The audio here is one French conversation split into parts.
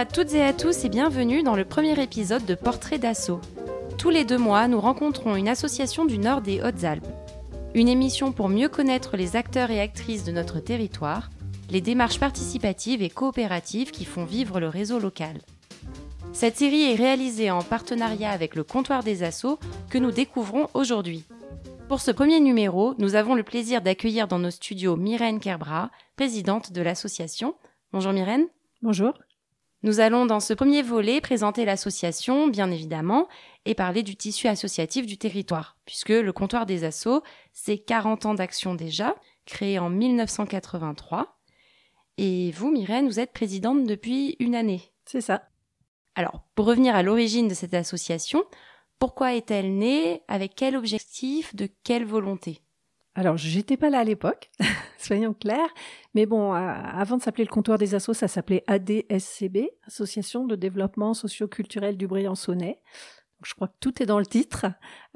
à toutes et à tous et bienvenue dans le premier épisode de Portrait d'assaut. Tous les deux mois, nous rencontrons une association du nord des Hautes-Alpes. Une émission pour mieux connaître les acteurs et actrices de notre territoire, les démarches participatives et coopératives qui font vivre le réseau local. Cette série est réalisée en partenariat avec le comptoir des assauts que nous découvrons aujourd'hui. Pour ce premier numéro, nous avons le plaisir d'accueillir dans nos studios Myrène Kerbra, présidente de l'association. Bonjour Myrène. Bonjour. Nous allons dans ce premier volet présenter l'association, bien évidemment, et parler du tissu associatif du territoire, puisque le comptoir des assauts, c'est 40 ans d'action déjà, créé en 1983. Et vous, Myrène, vous êtes présidente depuis une année. C'est ça. Alors, pour revenir à l'origine de cette association, pourquoi est-elle née? Avec quel objectif? De quelle volonté? Alors, j'étais pas là à l'époque, soyons clairs. Mais bon, avant de s'appeler le comptoir des assos, ça s'appelait ADSCB, Association de développement socio-culturel du Briançonnais. Je crois que tout est dans le titre.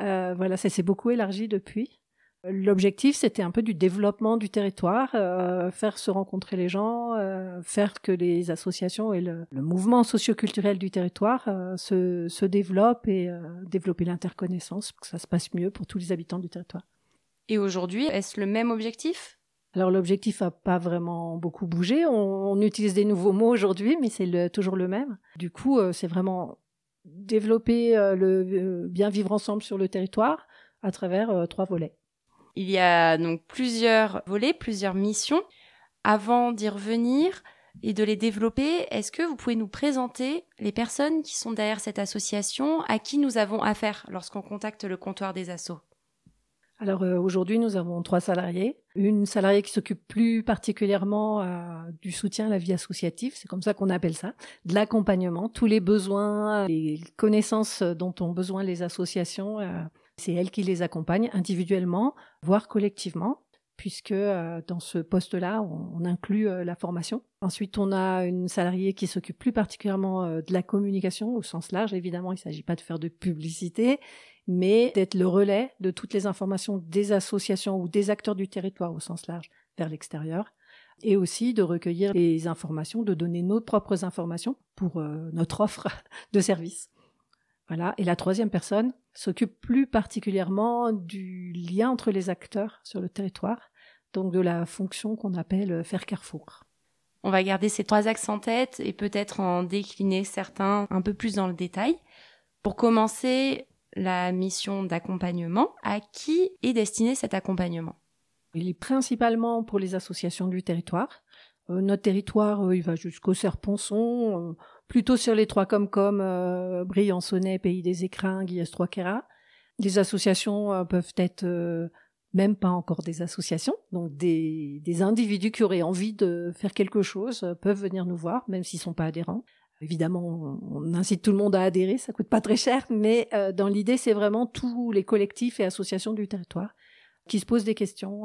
Euh, voilà, ça s'est beaucoup élargi depuis. L'objectif, c'était un peu du développement du territoire, euh, faire se rencontrer les gens, euh, faire que les associations et le, mouvement socioculturel du territoire euh, se, développent et développer l'interconnaissance que ça se passe mieux pour tous les habitants du territoire. Et aujourd'hui, est-ce le même objectif? Alors l'objectif n'a pas vraiment beaucoup bougé. On, utilise des nouveaux mots aujourd'hui, mais c'est toujours le même. Du coup, c'est vraiment développer le bien vivre ensemble sur le territoire à travers trois volets. Il y a donc plusieurs volets, plusieurs missions. Avant d'y revenir et de les développer, est-ce que vous pouvez nous présenter les personnes qui sont derrière cette association, à qui nous avons affaire lorsqu'on contacte le comptoir des assos alors euh, aujourd'hui, nous avons trois salariés. Une salariée qui s'occupe plus particulièrement euh, du soutien à la vie associative, c'est comme ça qu'on appelle ça, de l'accompagnement, tous les besoins, les connaissances dont ont besoin les associations. Euh, c'est elle qui les accompagne individuellement, voire collectivement, puisque euh, dans ce poste-là, on, inclut euh, la formation. Ensuite, on a une salariée qui s'occupe plus particulièrement euh, de la communication au sens large. Évidemment, il ne s'agit pas de faire de publicité, mais d'être le relais de toutes les informations des associations ou des acteurs du territoire au sens large vers l'extérieur et aussi de recueillir les informations, de donner nos propres informations pour notre offre de services. Voilà. Et la troisième personne s'occupe plus particulièrement du lien entre les acteurs sur le territoire, donc de la fonction qu'on appelle euh, faire carrefour. On va garder ces trois axes en tête et peut-être en décliner certains un peu plus dans le détail. Pour commencer, la mission d'accompagnement, à qui est destiné cet accompagnement? Il est principalement pour les associations du territoire. Euh, notre territoire, euh, il va jusqu'au Serponçon, plutôt sur les trois comme comme euh, Briançonnet, Pays des Écrins, Guillaume Troquera. Les associations euh, peuvent être euh, même pas encore des associations, donc des, des, individus qui auraient envie de faire quelque chose euh, peuvent venir nous voir, même s'ils sont pas adhérents. Évidemment, on, incite tout le monde à adhérer, ça coûte pas très cher, mais dans l'idée, c'est vraiment tous les collectifs et associations du territoire qui se posent des questions.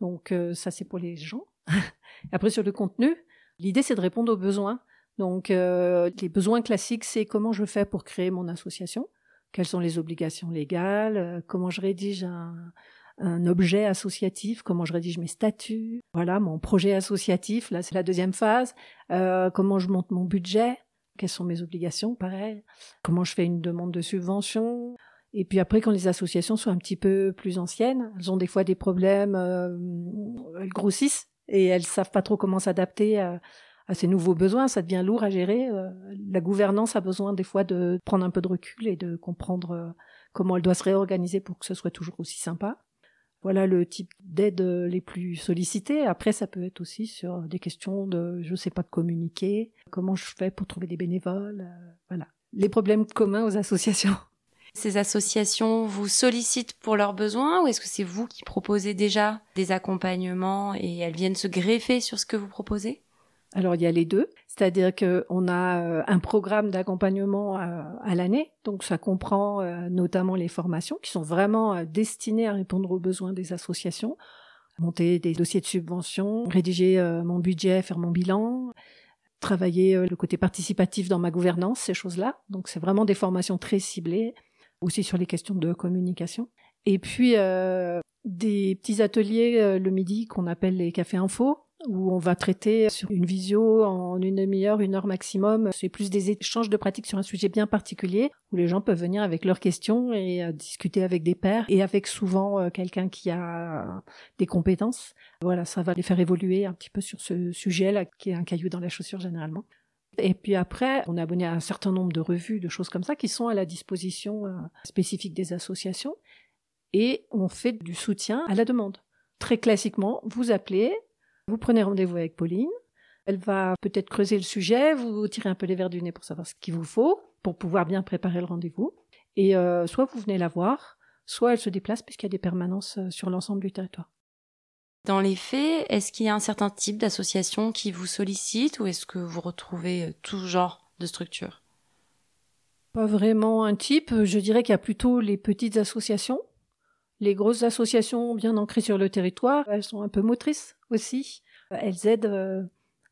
donc ça, c'est pour les gens. Après, sur le contenu, l'idée, c'est de répondre aux besoins donc, euh, les besoins classiques, c'est comment je fais pour créer mon association, quelles sont les obligations légales, euh, comment je rédige un, objet associatif, comment je rédige mes statuts, voilà, mon projet associatif, là c'est la deuxième phase, euh, comment je monte mon budget, quelles sont mes obligations, pareil, comment je fais une demande de subvention, et puis après, quand les associations sont un petit peu plus anciennes, elles ont des fois des problèmes, elles grossissent et elles savent pas trop comment s'adapter à, à ces nouveaux besoins, ça devient lourd à gérer. Euh, la gouvernance a besoin des fois de prendre un peu de recul et de comprendre euh, comment elle doit se réorganiser pour que ce soit toujours aussi sympa. Voilà le type d'aide les plus sollicitées. Après, ça peut être aussi sur des questions de je ne sais pas communiquer, comment je fais pour trouver des bénévoles, euh, voilà. Les problèmes communs aux associations. Ces associations vous sollicitent pour leurs besoins ou est-ce que c'est vous qui proposez déjà des accompagnements et elles viennent se greffer sur ce que vous proposez? Alors il y a les deux, c'est-à-dire qu'on a euh, un programme d'accompagnement à, l'année, donc ça comprend euh, notamment les formations qui sont vraiment euh, destinées à répondre aux besoins des associations, monter des dossiers de subvention, rédiger mon budget, faire mon bilan, travailler le côté participatif dans ma gouvernance, ces choses-là. Donc c'est vraiment des formations très ciblées, aussi sur les questions de communication. Et puis des petits ateliers le midi qu'on appelle les cafés info, où on va traiter sur une visio en une demi-heure, une heure maximum. C'est plus des échanges de pratiques sur un sujet bien particulier, où les gens peuvent venir avec leurs questions et euh, discuter avec des pairs et avec souvent euh, quelqu'un qui a des compétences. Voilà, ça va les faire évoluer un petit peu sur ce sujet-là, qui est un caillou dans la chaussure généralement. Et puis après, on est abonné à un certain nombre de revues, de choses comme ça, qui sont à la disposition euh, spécifique des associations. Et on fait du soutien à la demande. Très classiquement, vous appelez, vous prenez rendez-vous avec Pauline. Elle va peut-être creuser le sujet, vous tirez un peu les verres du nez pour savoir ce qu'il vous faut, pour pouvoir bien préparer le rendez-vous. Et euh, soit vous venez la voir, soit elle se déplace puisqu'il y a des permanences euh, sur l'ensemble du territoire. Dans les faits, est-ce qu'il y a un certain type d'association qui vous sollicite ou est-ce que vous retrouvez euh, tout genre de structure? Pas vraiment un type. Je dirais qu'il y a plutôt les petites associations les grosses associations bien ancrées sur le territoire, elles sont un peu motrices aussi. Elles aident euh,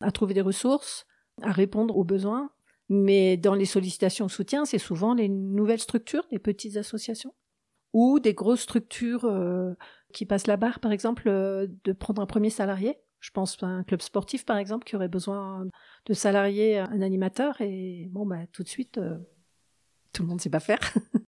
à trouver des ressources, à répondre aux besoins. Mais dans les sollicitations soutien, c'est souvent les nouvelles structures, les petites associations, ou des grosses structures euh, qui passent la barre, par exemple, euh, de prendre un premier salarié. Je pense à un club sportif, par exemple, qui aurait besoin de salarier un animateur, et bon, bah, tout de suite, tout le monde ne sait pas faire.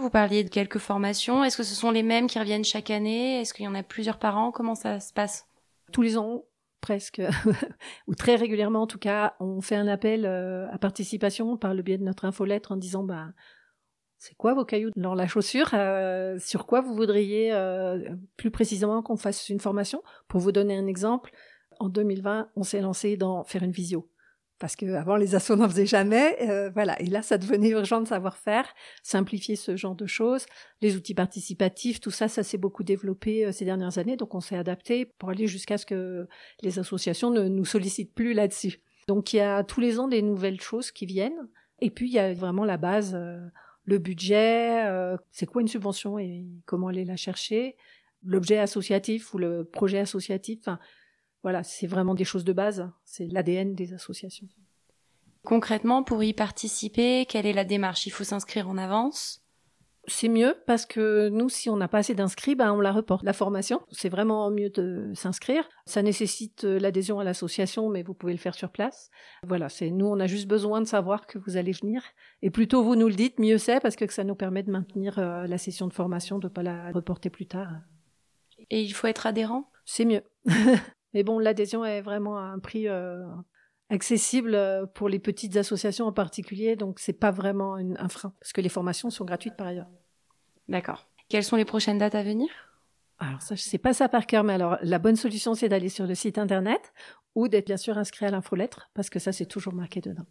Vous parliez de quelques formations. Est-ce que ce sont les mêmes qui reviennent chaque année? Est-ce qu'il y en a plusieurs par an? Comment ça se passe? Tous les ans, presque, ou très régulièrement en tout cas, on fait un appel euh, à participation par le biais de notre infolettre en disant bah, c'est quoi vos cailloux dans la chaussure euh, Sur quoi vous voudriez euh, plus précisément qu'on fasse une formation? Pour vous donner un exemple, en 2020, on s'est lancé dans faire une visio parce qu'avant les assos n'en faisaient jamais. Euh, voilà, et là, ça devenait urgent de savoir faire, simplifier ce genre de choses. Les outils participatifs, tout ça, ça s'est beaucoup développé euh, ces dernières années, donc on s'est adapté pour aller jusqu'à ce que les associations ne nous sollicitent plus là-dessus. Donc il y a tous les ans des nouvelles choses qui viennent, et puis il y a vraiment la base, euh, le budget, c'est quoi une subvention et comment aller la chercher, l'objet associatif ou le projet associatif. Enfin, voilà, c'est vraiment des choses de base. C'est l'ADN des associations. Concrètement, pour y participer, quelle est la démarche? Il faut s'inscrire en avance? C'est mieux parce que nous, si on n'a pas assez d'inscrits, ben on la reporte. La formation, c'est vraiment mieux de s'inscrire. Ça nécessite euh, l'adhésion à l'association, mais vous pouvez le faire sur place. Voilà, c'est nous, on a juste besoin de savoir que vous allez venir. Et plutôt vous nous le dites, mieux c'est parce que ça nous permet de maintenir euh, la session de formation, de ne pas la reporter plus tard. Et il faut être adhérent? C'est mieux. Mais bon, l'adhésion est vraiment à un prix euh, accessible euh, pour les petites associations en particulier, donc c'est pas vraiment un frein, parce que les formations sont gratuites par ailleurs. D'accord. Quelles sont les prochaines dates à venir? Alors ça, je sais pas ça par cœur, mais alors la bonne solution, c'est d'aller sur le site internet ou d'être bien sûr inscrit à l'infolettre, parce que ça, c'est toujours marqué dedans.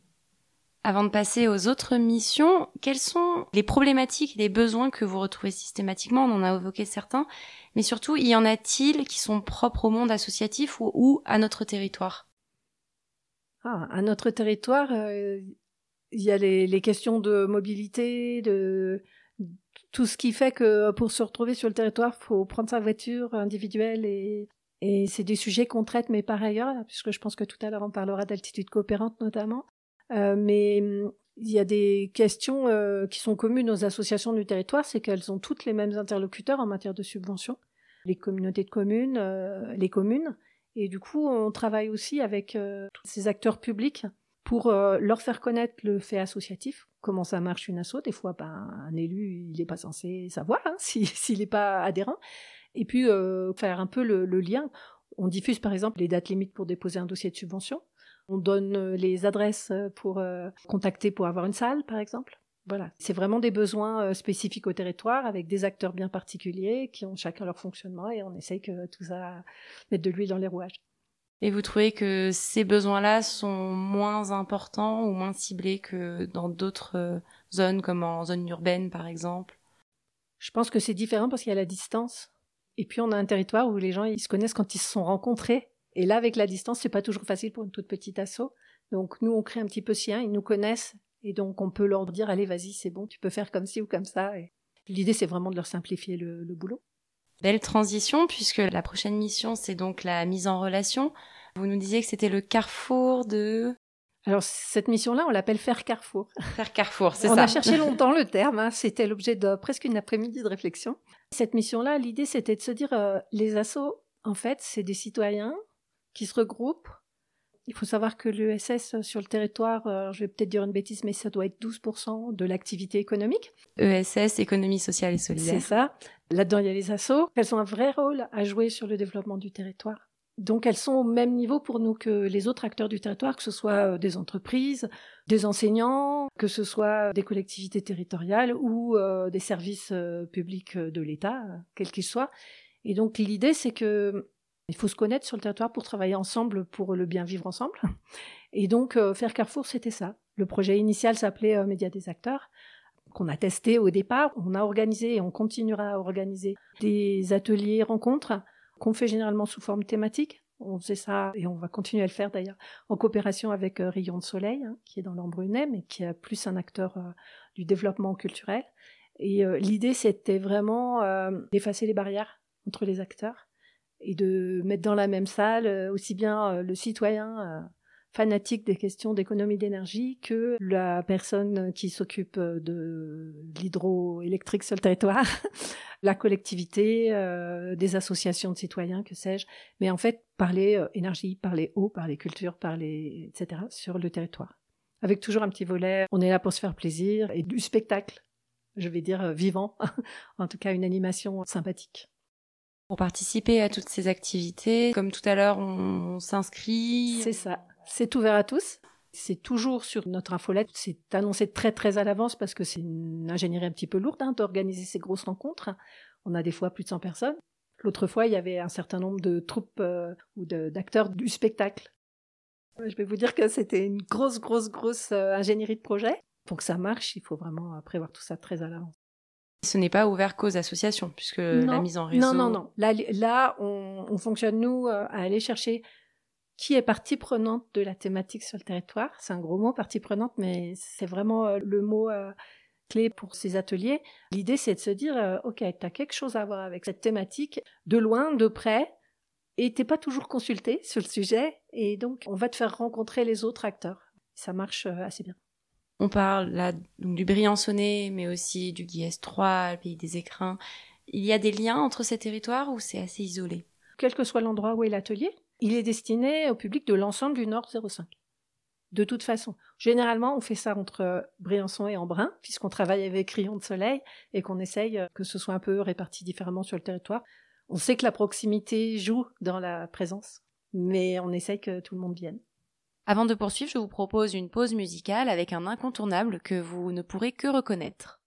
Avant de passer aux autres missions, quelles sont les problématiques les besoins que vous retrouvez systématiquement? On en a évoqué certains, mais surtout, y en a-t-il qui sont propres au monde associatif ou, à notre territoire? Ah, À notre territoire, euh, il y a les, questions de mobilité, de tout ce qui fait que pour se retrouver sur le territoire, il faut prendre sa voiture individuelle et, et c'est des sujets qu'on traite, mais par ailleurs, puisque je pense que tout à l'heure on parlera d'altitude coopérante notamment. Euh, mais hum, il y a des questions euh, qui sont communes aux associations du territoire, c'est qu'elles ont toutes les mêmes interlocuteurs en matière de subventions, les communautés de communes, euh, les communes. Et du coup, on travaille aussi avec euh, tous ces acteurs publics pour leur faire connaître le fait associatif, comment ça marche une asso. Des fois, ben, un élu, il n'est pas censé savoir hein, s'il n'est pas adhérent. Et puis, faire un peu le, le lien. On diffuse par exemple les dates limites pour déposer un dossier de subvention. On donne euh, les adresses euh, pour euh, contacter pour avoir une salle, par exemple. Voilà, c'est vraiment des besoins spécifiques au territoire avec des acteurs bien particuliers qui ont chacun leur fonctionnement et on essaye que tout ça mette de l'huile dans les rouages. Et vous trouvez que ces besoins-là sont moins importants ou moins ciblés que dans d'autres zones comme en zone urbaine par exemple? Je pense que c'est différent parce qu'il y a la distance. Et puis on a un territoire où les gens ils se connaissent quand ils se sont rencontrés et là, avec la distance, c'est pas toujours facile pour une toute petite asso. Donc nous, on crée un petit peu sien, ils nous connaissent, et donc on peut leur dire, allez, vas-y, c'est bon, tu peux faire comme ci ou comme ça. Et l'idée, c'est vraiment de leur simplifier le, le boulot. Belle transition, puisque la prochaine mission, c'est donc la mise en relation. Vous nous disiez que c'était le carrefour de... Alors cette mission-là, on l'appelle faire carrefour. Faire carrefour, c'est ça. On a cherché longtemps le terme, hein. c'était l'objet de presque une après-midi de réflexion. Cette mission-là, l'idée c'était de se dire, euh, les assos, en fait, c'est des citoyens qui se regroupent. Il faut savoir que l'ESS euh, sur le territoire, euh, je vais peut-être dire une bêtise, mais ça doit être 12% de l'activité économique. ESS, économie sociale et solidaire. C'est ça. Là-dedans, il y a les assos. Elles ont un vrai rôle à jouer sur le développement du territoire. Donc elles sont au même niveau pour nous que les autres acteurs du territoire, que ce soit euh, des entreprises, des enseignants, que ce soit des collectivités territoriales ou des services publics de l'État, quels qu'ils soient. Et donc l'idée, c'est que il faut se connaître sur le territoire pour travailler ensemble pour le bien vivre ensemble. Et donc faire Carrefour, c'était ça. Le projet initial s'appelait Média des acteurs qu'on a testé au départ. On a organisé et on continuera à organiser des ateliers rencontres qu'on fait généralement sous forme thématique. On faisait ça et on va continuer à le faire d'ailleurs en coopération avec euh, Rayon de Soleil, hein, qui est dans l'Embrunet, mais qui est plus un acteur euh, du développement culturel. Et euh, l'idée, c'était vraiment d'effacer les barrières entre les acteurs et de mettre dans la même salle aussi bien le citoyen fanatique des questions d'économie d'énergie que la personne qui s'occupe de l'hydroélectrique sur le territoire, la collectivité, euh, des associations de citoyens, que sais-je. Mais en fait, parler euh, énergie, parler eau, parler culture, parler, etc., sur le territoire. Avec toujours un petit volet, on est là pour se faire plaisir et du spectacle, je vais dire euh, vivant, en tout cas une animation sympathique. Pour participer à toutes ces activités, comme tout à l'heure, on s'inscrit. C'est ça. C'est ouvert à tous. C'est toujours sur notre infolette. C'est annoncé très très à l'avance parce que c'est une ingénierie un petit peu lourde hein, d'organiser ces grosses rencontres. On a des fois plus de 100 personnes. L'autre fois, il y avait un certain nombre de troupes euh, ou d'acteurs du spectacle. Je vais vous dire que c'était une grosse, grosse, grosse euh, ingénierie de projet. Pour que ça marche, il faut vraiment euh, prévoir tout ça très à l'avance. Ce n'est pas ouvert qu'aux associations, puisque la mise en réseau. Non, non, non. Là, là on, on fonctionne, nous, à aller chercher qui est partie prenante de la thématique sur le territoire. C'est un gros mot, partie prenante, mais c'est vraiment euh, le mot euh, clé pour ces ateliers. L'idée, c'est de se dire, euh, OK, tu as quelque chose à voir avec cette thématique, de loin, de près, et t'es pas toujours consulté sur le sujet, et donc on va te faire rencontrer les autres acteurs. Ça marche assez bien. On parle là donc, du Briançonnet, mais aussi du Guiès 3, le pays des écrins. Il y a des liens entre ces territoires ou c'est assez isolé? Quel que soit l'endroit où est l'atelier, il est destiné au public de l'ensemble du Nord 05. De toute façon, généralement, on fait ça entre Briançon et Embrun, puisqu'on travaille avec Rion de Soleil et qu'on essaye que ce soit un peu réparti différemment sur le territoire. On sait que la proximité joue dans la présence, mais on essaye que tout le monde vienne. Avant de poursuivre, je vous propose une pause musicale avec un incontournable que vous ne pourrez que reconnaître.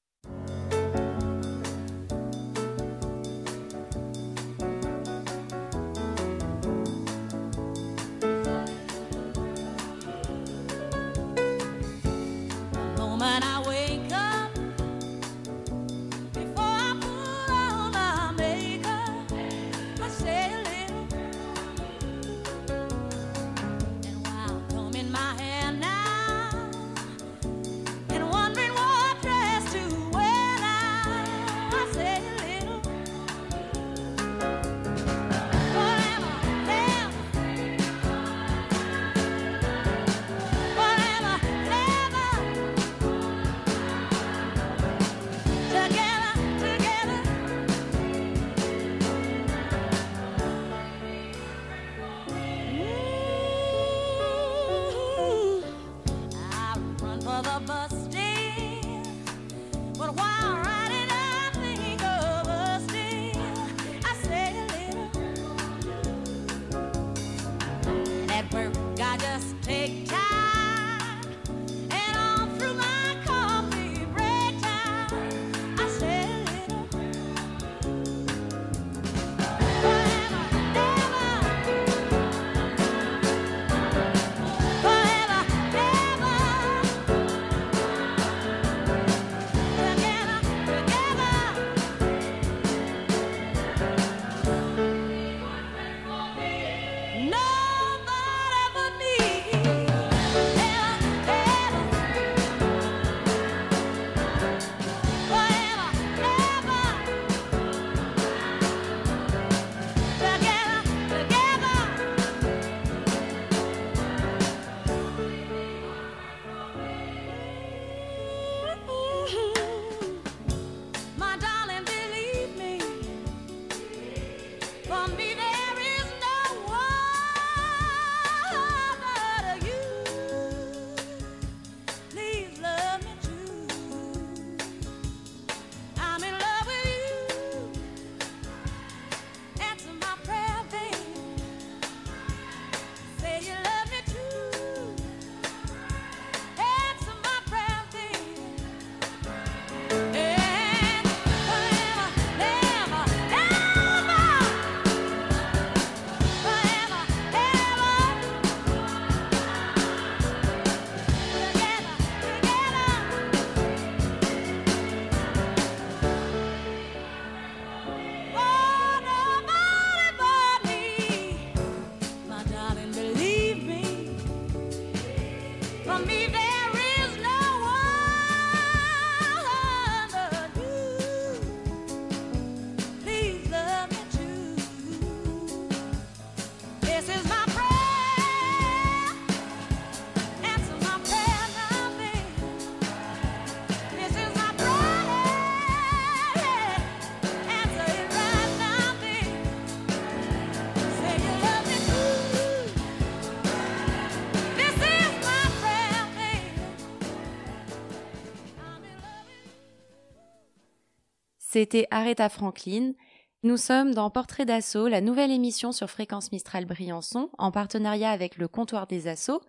C'était Aretha Franklin. Nous sommes dans Portrait d'Assaut, la nouvelle émission sur Fréquence Mistral Briançon, en partenariat avec le Comptoir des Assauts.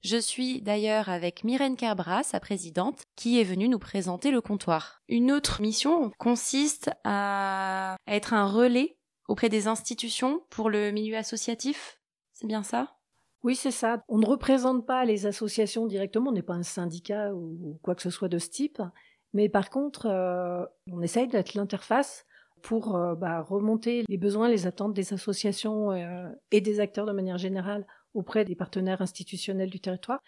Je suis d'ailleurs avec Myrène Kerbras, sa présidente, qui est venue nous présenter le comptoir. Une autre mission consiste à être un relais auprès des institutions pour le milieu associatif. C'est bien ça? Oui, c'est ça. On ne représente pas les associations directement, on n'est pas un syndicat ou quoi que ce soit de ce type. Mais par contre, euh, on essaye d'être l'interface pour euh, bah, remonter les besoins, les attentes des associations euh, et des acteurs de manière générale auprès des partenaires institutionnels du territoire.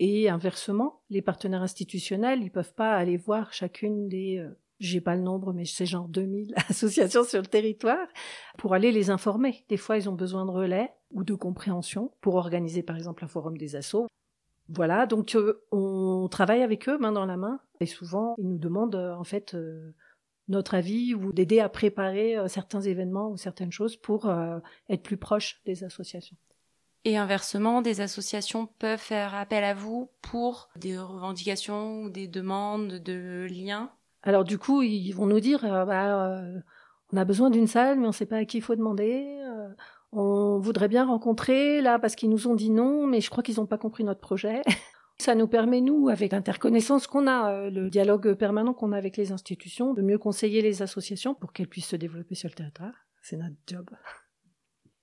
Et inversement, les partenaires institutionnels, ils peuvent pas aller voir chacune des, j'ai pas le nombre, mais c'est genre 2000 associations sur le territoire, pour aller les informer. Des fois, ils ont besoin de relais ou de compréhension pour organiser, par exemple, un forum des assos. Voilà, donc euh, on travaille avec eux main dans la main et souvent ils nous demandent euh, en fait euh, notre avis ou d'aider à préparer certains événements ou certaines choses pour être plus proche des associations. Et inversement, des associations peuvent faire appel à vous pour des revendications ou des demandes de liens? Alors du coup, ils vont nous dire, bah, on a besoin d'une salle, mais on ne sait pas à qui il faut demander on voudrait bien rencontrer là parce qu'ils nous ont dit non, mais je crois qu'ils n'ont pas compris notre projet. Ça nous permet, nous, avec l'interconnaissance qu'on a, euh, le dialogue permanent qu'on a avec les institutions, de mieux conseiller les associations pour qu'elles puissent se développer sur le territoire. C'est notre job.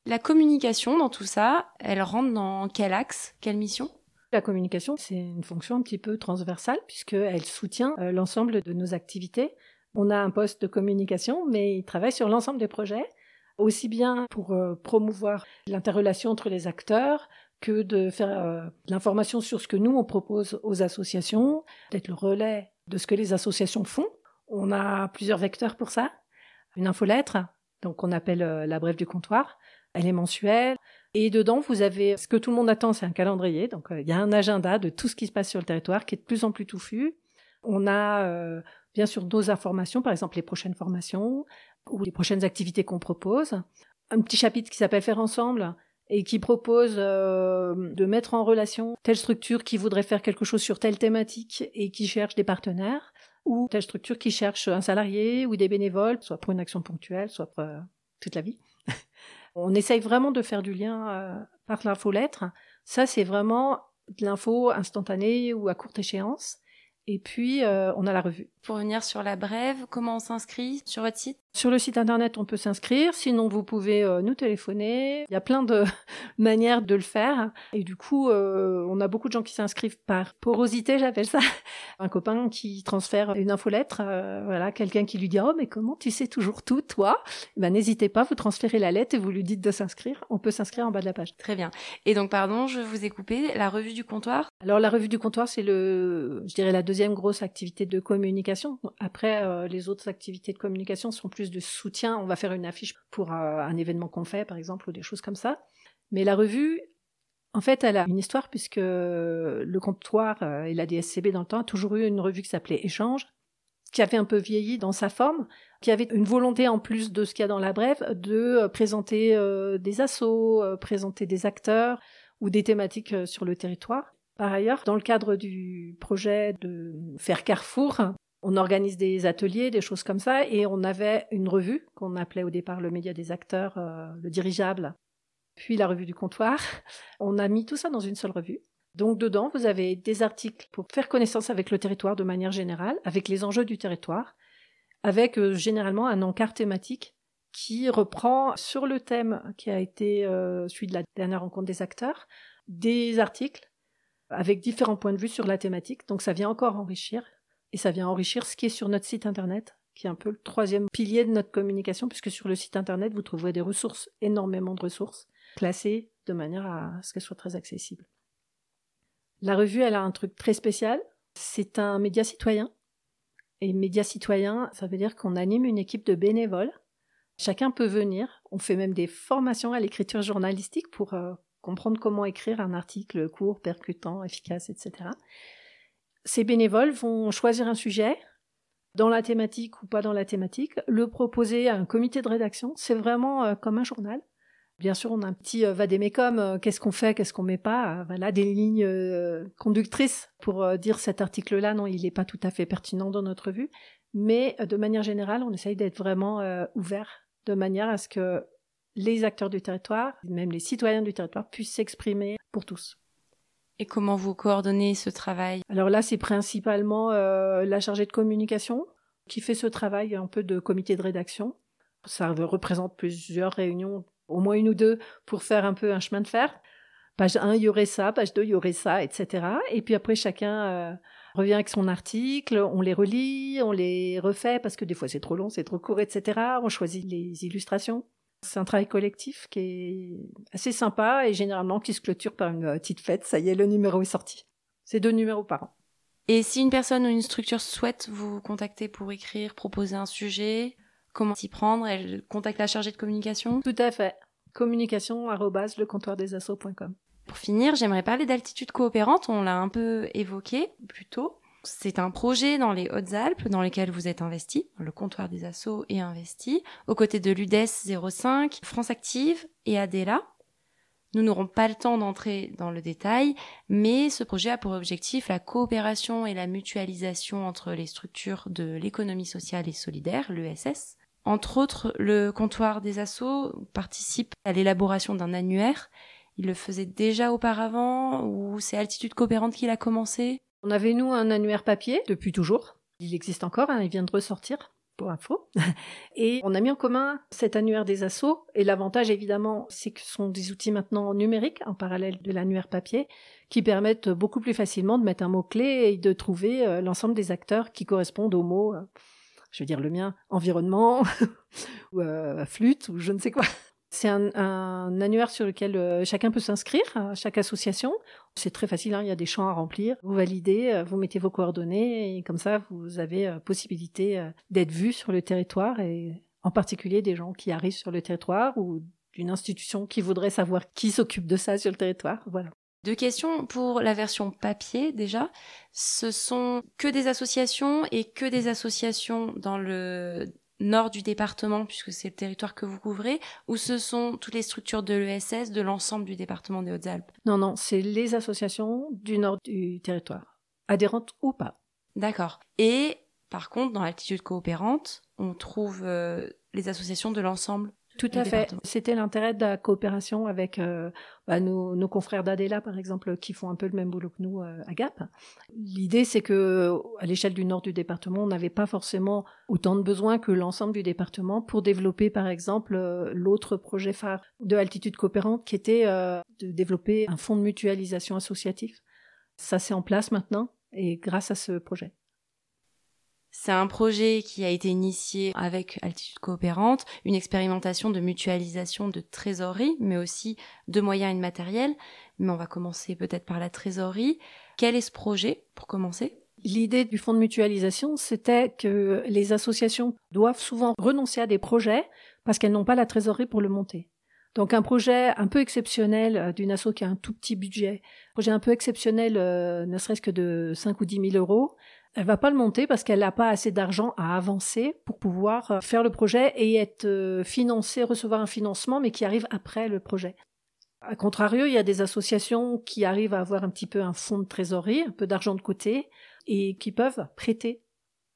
La communication dans tout ça, elle rentre dans quel axe, quelle mission? La communication, c'est une fonction un petit peu transversale puisqu'elle soutient euh, l'ensemble de nos activités. On a un poste de communication, mais il travaille sur l'ensemble des projets aussi bien pour euh, promouvoir l'interrelation entre les acteurs que de faire euh, l'information sur ce que nous on propose aux associations, d'être le relais de ce que les associations font. On a plusieurs vecteurs pour ça. Une infolettre, donc on appelle euh, la brève du comptoir. Elle est mensuelle. Et dedans, vous avez ce que tout le monde attend, c'est un calendrier. Donc il y a un agenda de tout ce qui se passe sur le territoire qui est de plus en plus touffu. On a bien sûr nos informations, par exemple les prochaines formations ou les prochaines activités qu'on propose. Un petit chapitre qui s'appelle Faire ensemble et qui propose euh, de mettre en relation telle structure qui voudrait faire quelque chose sur telle thématique et qui cherche des partenaires, ou telle structure qui cherche un salarié ou des bénévoles, soit pour une action ponctuelle, soit pour euh, toute la vie. On essaye vraiment de faire du lien euh, par l'infolettre. Ça, c'est vraiment de l'info instantanée ou à courte échéance. Et puis, on a la revue. Pour venir sur la brève, comment on s'inscrit sur votre site? Sur le site internet, on peut s'inscrire. Sinon, vous pouvez euh, nous téléphoner. Il y a plein de manières de le faire. Et du coup, euh, on a beaucoup de gens qui s'inscrivent par porosité, j'appelle ça. Un copain qui transfère une infolettre, euh, voilà, quelqu'un qui lui dit oh mais comment tu sais toujours tout, toi? Eh Ben n'hésitez pas, vous transférez la lettre et vous lui dites de s'inscrire. On peut s'inscrire en bas de la page. Très bien. Et donc, pardon, je vous ai coupé. La revue du comptoir? Alors la revue du comptoir, c'est le, je dirais la deuxième grosse activité de communication. Après, les autres activités de communication sont plus de soutien. On va faire une affiche pour euh, un événement qu'on fait, par exemple, ou des choses comme ça. Mais la revue, en fait, elle a une histoire puisque le comptoir euh, et la DSCB dans le temps a toujours eu une revue qui s'appelait Échange, qui avait un peu vieilli dans sa forme, qui avait une volonté en plus de ce qu'il y a dans la brève de euh, présenter des assauts, présenter des acteurs ou des thématiques sur le territoire. Par ailleurs, dans le cadre du projet de faire Carrefour, on organise des ateliers, des choses comme ça, et on avait une revue qu'on appelait au départ le média des acteurs, euh, le dirigeable, puis la revue du comptoir. On a mis tout ça dans une seule revue. Donc dedans, vous avez des articles pour faire connaissance avec le territoire de manière générale, avec les enjeux du territoire, avec euh, généralement un encart thématique qui reprend sur le thème qui a été euh, celui de la dernière rencontre des acteurs, des articles avec différents points de vue sur la thématique. Donc ça vient encore enrichir et ça vient enrichir ce qui est sur notre site internet, qui est un peu le troisième pilier de notre communication, puisque sur le site internet, vous trouverez des ressources, énormément de ressources, classées de manière à ce qu'elles soient très accessibles. La revue, elle a un truc très spécial. C'est un média citoyen. Et média citoyen, ça veut dire qu'on anime une équipe de bénévoles. Chacun peut venir. On fait même des formations à l'écriture journalistique pour euh, comprendre comment écrire un article court, percutant, efficace, etc ces bénévoles vont choisir un sujet dans la thématique ou pas dans la thématique, le proposer à un comité de rédaction. C'est vraiment euh, comme un journal. Bien sûr, on a un petit euh, vadémécum, euh, qu'est-ce qu'on fait, qu'est-ce qu'on met pas, voilà, des lignes conductrices pour dire cet article-là, non, il n'est pas tout à fait pertinent dans notre vue. Mais de manière générale, on essaye d'être vraiment ouvert de manière à ce que les acteurs du territoire, même les citoyens du territoire, puissent s'exprimer pour tous. Et comment vous coordonnez ce travail? Alors là, c'est principalement euh, la chargée de communication qui fait ce travail un peu de comité de rédaction. Ça représente plusieurs réunions, au moins une ou deux, pour faire un peu un chemin de fer. Page 1, il y aurait ça, page 2, il y aurait ça, etc. Et puis après, chacun euh, revient avec son article, on les relit, on les refait, parce que des fois c'est trop long, c'est trop court, etc. On choisit les illustrations. C'est un travail collectif qui est assez sympa et généralement qui se clôture par une euh, petite fête. Ça y est, le numéro est sorti. C'est deux numéros par an. Et si une personne ou une structure souhaite vous contacter pour écrire, proposer un sujet, comment s'y prendre? Elle contacte la chargée de communication? Tout à fait. Communication le Pour finir, j'aimerais parler d'altitude coopérante. On l'a un peu évoqué plus tôt. C'est un projet dans les Hautes-Alpes dans lequel vous êtes investi, le comptoir des assauts est investi, aux côtés de l'UDES 05, France Active et Adela. Nous n'aurons pas le temps d'entrer dans le détail, mais ce projet a pour objectif la coopération et la mutualisation entre les structures de l'économie sociale et solidaire, l'ESS. Entre autres, le comptoir des assauts participe à l'élaboration d'un annuaire. Il le faisait déjà auparavant ou c'est Altitude Coopérante qui l'a commencé? On avait, nous, un annuaire papier depuis toujours. Il existe encore, hein, il vient de ressortir pour info. Et on a mis en commun cet annuaire des assauts. Et l'avantage, évidemment, c'est que ce sont des outils maintenant numériques, en parallèle de l'annuaire papier, qui permettent beaucoup plus facilement de mettre un mot-clé et de trouver euh, l'ensemble des acteurs qui correspondent au mot, euh, je veux dire le mien, environnement, ou euh, flûte, ou je ne sais quoi. C'est un, annuaire sur lequel euh, chacun peut s'inscrire, chaque association. C'est très facile, hein, il y a des champs à remplir. Vous validez, euh, vous mettez vos coordonnées et comme ça, vous avez euh, possibilité d'être vu sur le territoire et en particulier des gens qui arrivent sur le territoire ou d'une institution qui voudrait savoir qui s'occupe de ça sur le territoire. Voilà. Deux questions pour la version papier déjà. Ce sont que des associations et que des associations dans le nord du département, puisque c'est le territoire que vous couvrez, ou ce sont toutes les structures de l'ESS de l'ensemble du département des Hautes-Alpes? Non, non, c'est les associations du nord du territoire, adhérentes ou pas. D'accord. Et par contre, dans l'altitude coopérante, on trouve euh, les associations de l'ensemble tout à fait. C'était l'intérêt de la coopération avec euh, bah, nos, confrères d'Adela, par exemple, qui font un peu le même boulot que nous euh, à Gap. L'idée, c'est que à l'échelle du nord du département, on n'avait pas forcément autant de besoins que l'ensemble du département pour développer, par exemple, euh, l'autre projet phare de Altitude Coopérante, qui était de développer un fonds de mutualisation associatif. Ça, c'est en place maintenant, et grâce à ce projet. C'est un projet qui a été initié avec Altitude Coopérante, une expérimentation de mutualisation de trésorerie, mais aussi de moyens et de matériel. Mais on va commencer peut-être par la trésorerie. Quel est ce projet pour commencer? L'idée du fonds de mutualisation, c'était que les associations doivent souvent renoncer à des projets parce qu'elles n'ont pas la trésorerie pour le monter. Donc un projet un peu exceptionnel euh, d'une asso qui a un tout petit budget, un projet un peu exceptionnel, euh, ne serait-ce que de 5 ou 10 000 euros, elle va pas le monter parce qu'elle n'a pas assez d'argent à avancer pour pouvoir euh, faire le projet et être euh, financée, recevoir un financement, mais qui arrive après le projet. A contrario, il y a des associations qui arrivent à avoir un petit peu un fonds de trésorerie, un peu d'argent de côté, et qui peuvent prêter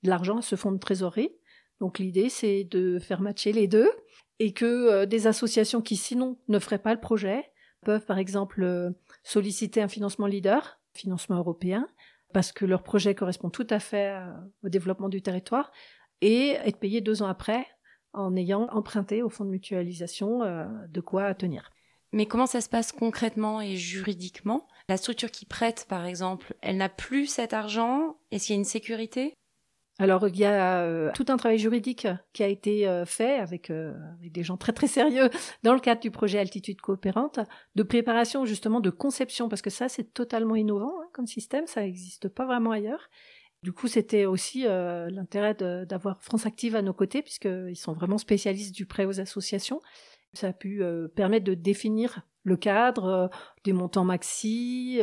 de l'argent à ce fonds de trésorerie. Donc l'idée, c'est de faire matcher les deux, et que euh, des associations qui sinon ne feraient pas le projet peuvent par exemple solliciter un financement leader, financement européen, parce que leur projet correspond tout à fait euh, au développement du territoire et être payé deux ans après en ayant emprunté au fonds de mutualisation euh, de quoi tenir. Mais comment ça se passe concrètement et juridiquement? La structure qui prête, par exemple, elle n'a plus cet argent? Est-ce qu'il y a une sécurité? Alors il y a euh, tout un travail juridique qui a été euh, fait avec, euh, avec, des gens très très sérieux dans le cadre du projet Altitude coopérante, de préparation justement de conception, parce que ça c'est totalement innovant comme système, ça n'existe pas vraiment ailleurs. Du coup, c'était aussi l'intérêt d'avoir France Active à nos côtés, puisqu'ils sont vraiment spécialistes du prêt aux associations. Ça a pu permettre de définir le cadre, des montants maxi,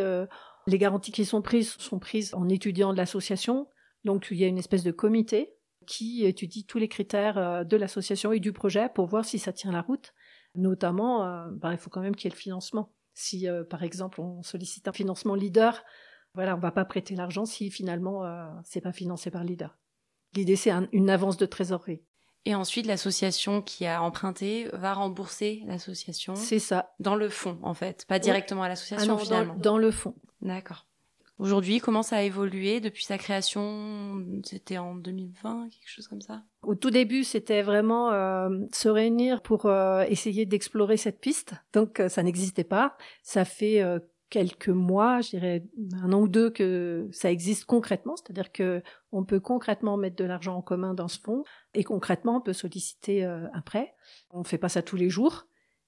les garanties qui sont prises sont prises en étudiant de l'association, donc il y a une espèce de comité qui étudie tous les critères euh, de l'association et du projet pour voir si ça tient la route. Notamment, euh, bah, il faut quand même qu'il y ait le financement. Si euh, par exemple on sollicite un financement leader, voilà, on va pas prêter l'argent si finalement c'est pas financé par le leader. L'idée, c'est une avance de trésorerie. Et ensuite, l'association qui a emprunté va rembourser l'association. C'est ça. Dans le fond, en fait, pas directement à l'association ah finalement. Dans, dans, le fond. D'accord. Aujourd'hui, comment ça a évolué depuis sa création? C'était en 2020, quelque chose comme ça? Au tout début, c'était vraiment euh, se réunir pour euh, essayer d'explorer cette piste. Donc, euh, ça n'existait pas. Ça fait quelques mois, je dirais un an ou deux que ça existe concrètement, c'est-à-dire que on peut concrètement mettre de l'argent en commun dans ce fonds et concrètement on peut solliciter un prêt. On ne fait pas ça tous les jours,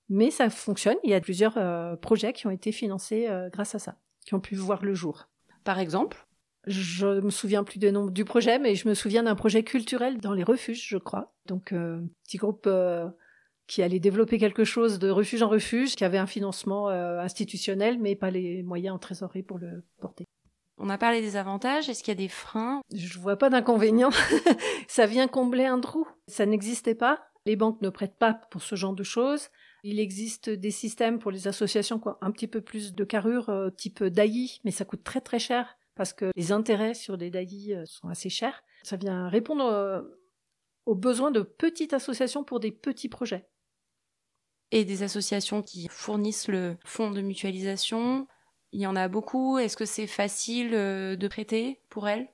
mais ça fonctionne. Il y a plusieurs projets qui ont été financés grâce à ça, qui ont pu voir le jour par exemple Je me souviens plus du nom du projet, mais je me souviens d'un projet culturel dans les refuges, je crois. Donc, euh, petit groupe euh, qui allait développer quelque chose de refuge en refuge, qui avait un financement euh, institutionnel, mais pas les moyens en trésorerie pour le porter. On a parlé des avantages. Est-ce qu'il y a des freins? Je vois pas d'inconvénients. ça vient combler un trou. Ça n'existait pas. Les banques ne prêtent pas pour ce genre de choses. Il existe des systèmes pour les associations quoi, un petit peu plus de carrure, euh, type DAI, mais ça coûte très très cher parce que les intérêts sur des DAI euh, sont assez chers. Ça vient répondre euh, aux besoins de petites associations pour des petits projets. Et des associations qui fournissent le fonds de mutualisation, il y en a beaucoup. Est-ce que c'est facile de prêter pour elles?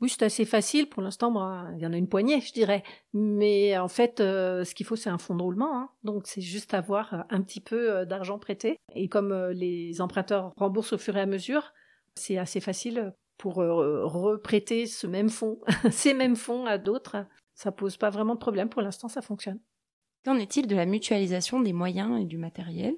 Oui, c'est assez facile. Pour l'instant, moi, il y en a une poignée, je dirais. Mais en fait, euh, ce qu'il faut, c'est un fonds de roulement. Hein. Donc, c'est juste avoir euh, un petit peu euh, d'argent prêté. Et comme les emprunteurs remboursent au fur et à mesure, c'est assez facile pour reprêter ce même fonds, ces mêmes fonds à d'autres. Ça pose pas vraiment de problème. Pour l'instant, ça fonctionne. Qu'en est-il de la mutualisation des moyens et du matériel?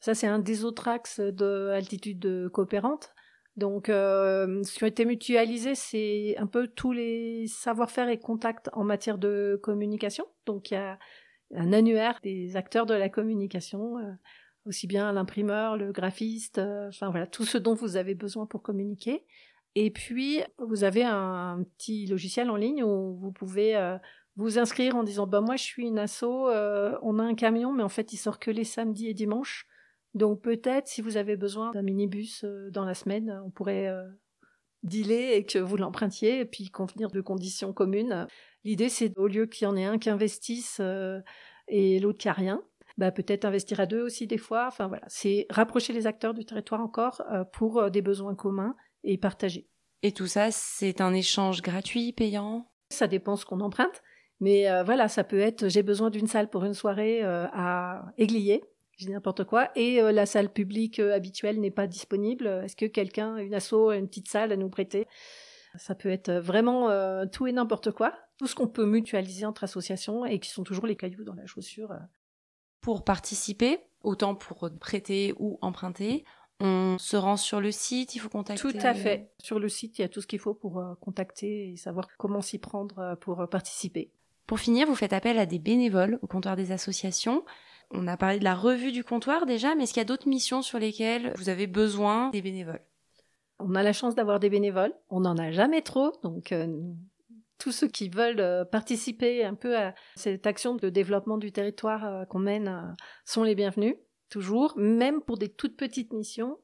Ça, c'est un des autres axes de altitude coopérante. Donc, euh, ce qui a été mutualisé, c'est un peu tous les savoir-faire et contacts en matière de communication. Donc, il y a un annuaire des acteurs de la communication, euh, aussi bien l'imprimeur, le graphiste, euh, enfin voilà, tout ce dont vous avez besoin pour communiquer. Et puis, vous avez un, petit logiciel en ligne où vous pouvez euh, vous inscrire en disant, bah moi je suis une asso, on a un camion, mais en fait il sort que les samedis et dimanches. Donc peut-être si vous avez besoin d'un minibus euh, dans la semaine, on pourrait euh, dealer et que vous l'empruntiez et puis convenir de conditions communes. L'idée c'est au lieu qu'il y en ait un qui investisse euh, et l'autre qui a rien, bah, peut-être investir à deux aussi des fois. Enfin voilà, c'est rapprocher les acteurs du territoire encore pour des besoins communs et partager. Et tout ça, c'est un échange gratuit, payant? Ça dépend ce qu'on emprunte. Mais voilà, ça peut être j'ai besoin d'une salle pour une soirée à Églier je dis n'importe quoi, et euh, la salle publique euh, habituelle n'est pas disponible. Est-ce que quelqu'un, une asso, une petite salle à nous prêter? Ça peut être vraiment euh, tout et n'importe quoi. Tout ce qu'on peut mutualiser entre associations et qui sont toujours les cailloux dans la chaussure. Pour participer, autant pour prêter ou emprunter, on se rend sur le site, il faut contacter. Tout à fait. Sur le site, il y a tout ce qu'il faut pour contacter et savoir comment s'y prendre pour participer. Pour finir, vous faites appel à des bénévoles au comptoir des associations. On a parlé de la revue du comptoir déjà, mais est-ce qu'il y a d'autres missions sur lesquelles vous avez besoin des bénévoles? On a la chance d'avoir des bénévoles. On n'en a jamais trop, donc euh, tous ceux qui veulent euh, participer un peu à cette action de développement du territoire euh, qu'on mène sont les bienvenus, toujours, même pour des toutes petites missions.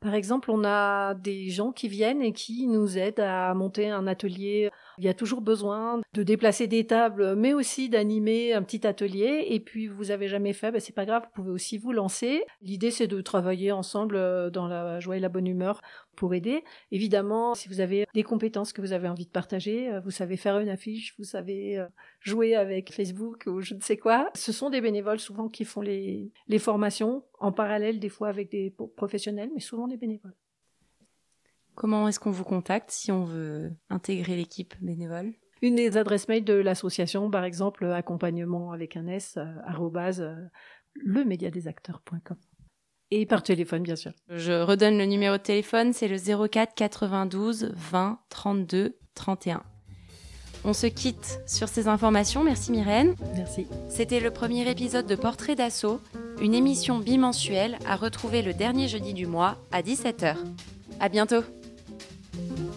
Par exemple, on a des gens qui viennent et qui nous aident à monter un atelier il y a toujours besoin de déplacer des tables, mais aussi d'animer un petit atelier. Et puis, vous avez jamais fait, ben, c'est pas grave, vous pouvez aussi vous lancer. L'idée, c'est de travailler ensemble euh, dans la joie et la bonne humeur pour aider. Évidemment, si vous avez des compétences que vous avez envie de partager, euh, vous savez faire une affiche, vous savez euh, jouer avec Facebook ou je ne sais quoi, ce sont des bénévoles souvent qui font les, les formations en parallèle des fois avec des professionnels, mais souvent des bénévoles. Comment est-ce qu'on vous contacte si on veut intégrer l'équipe bénévole? Une des adresses mail de l'association, par exemple, accompagnement avec un S, euh, arrobase, euh, lemediadesacteurs.com. Et par téléphone, bien sûr. Je redonne le numéro de téléphone, c'est le 04 92 20 32 31. On se quitte sur ces informations. Merci Myrène. Merci. C'était le premier épisode de Portrait d'assaut, une émission bimensuelle à retrouver le dernier jeudi du mois à 17h. À bientôt. Bye.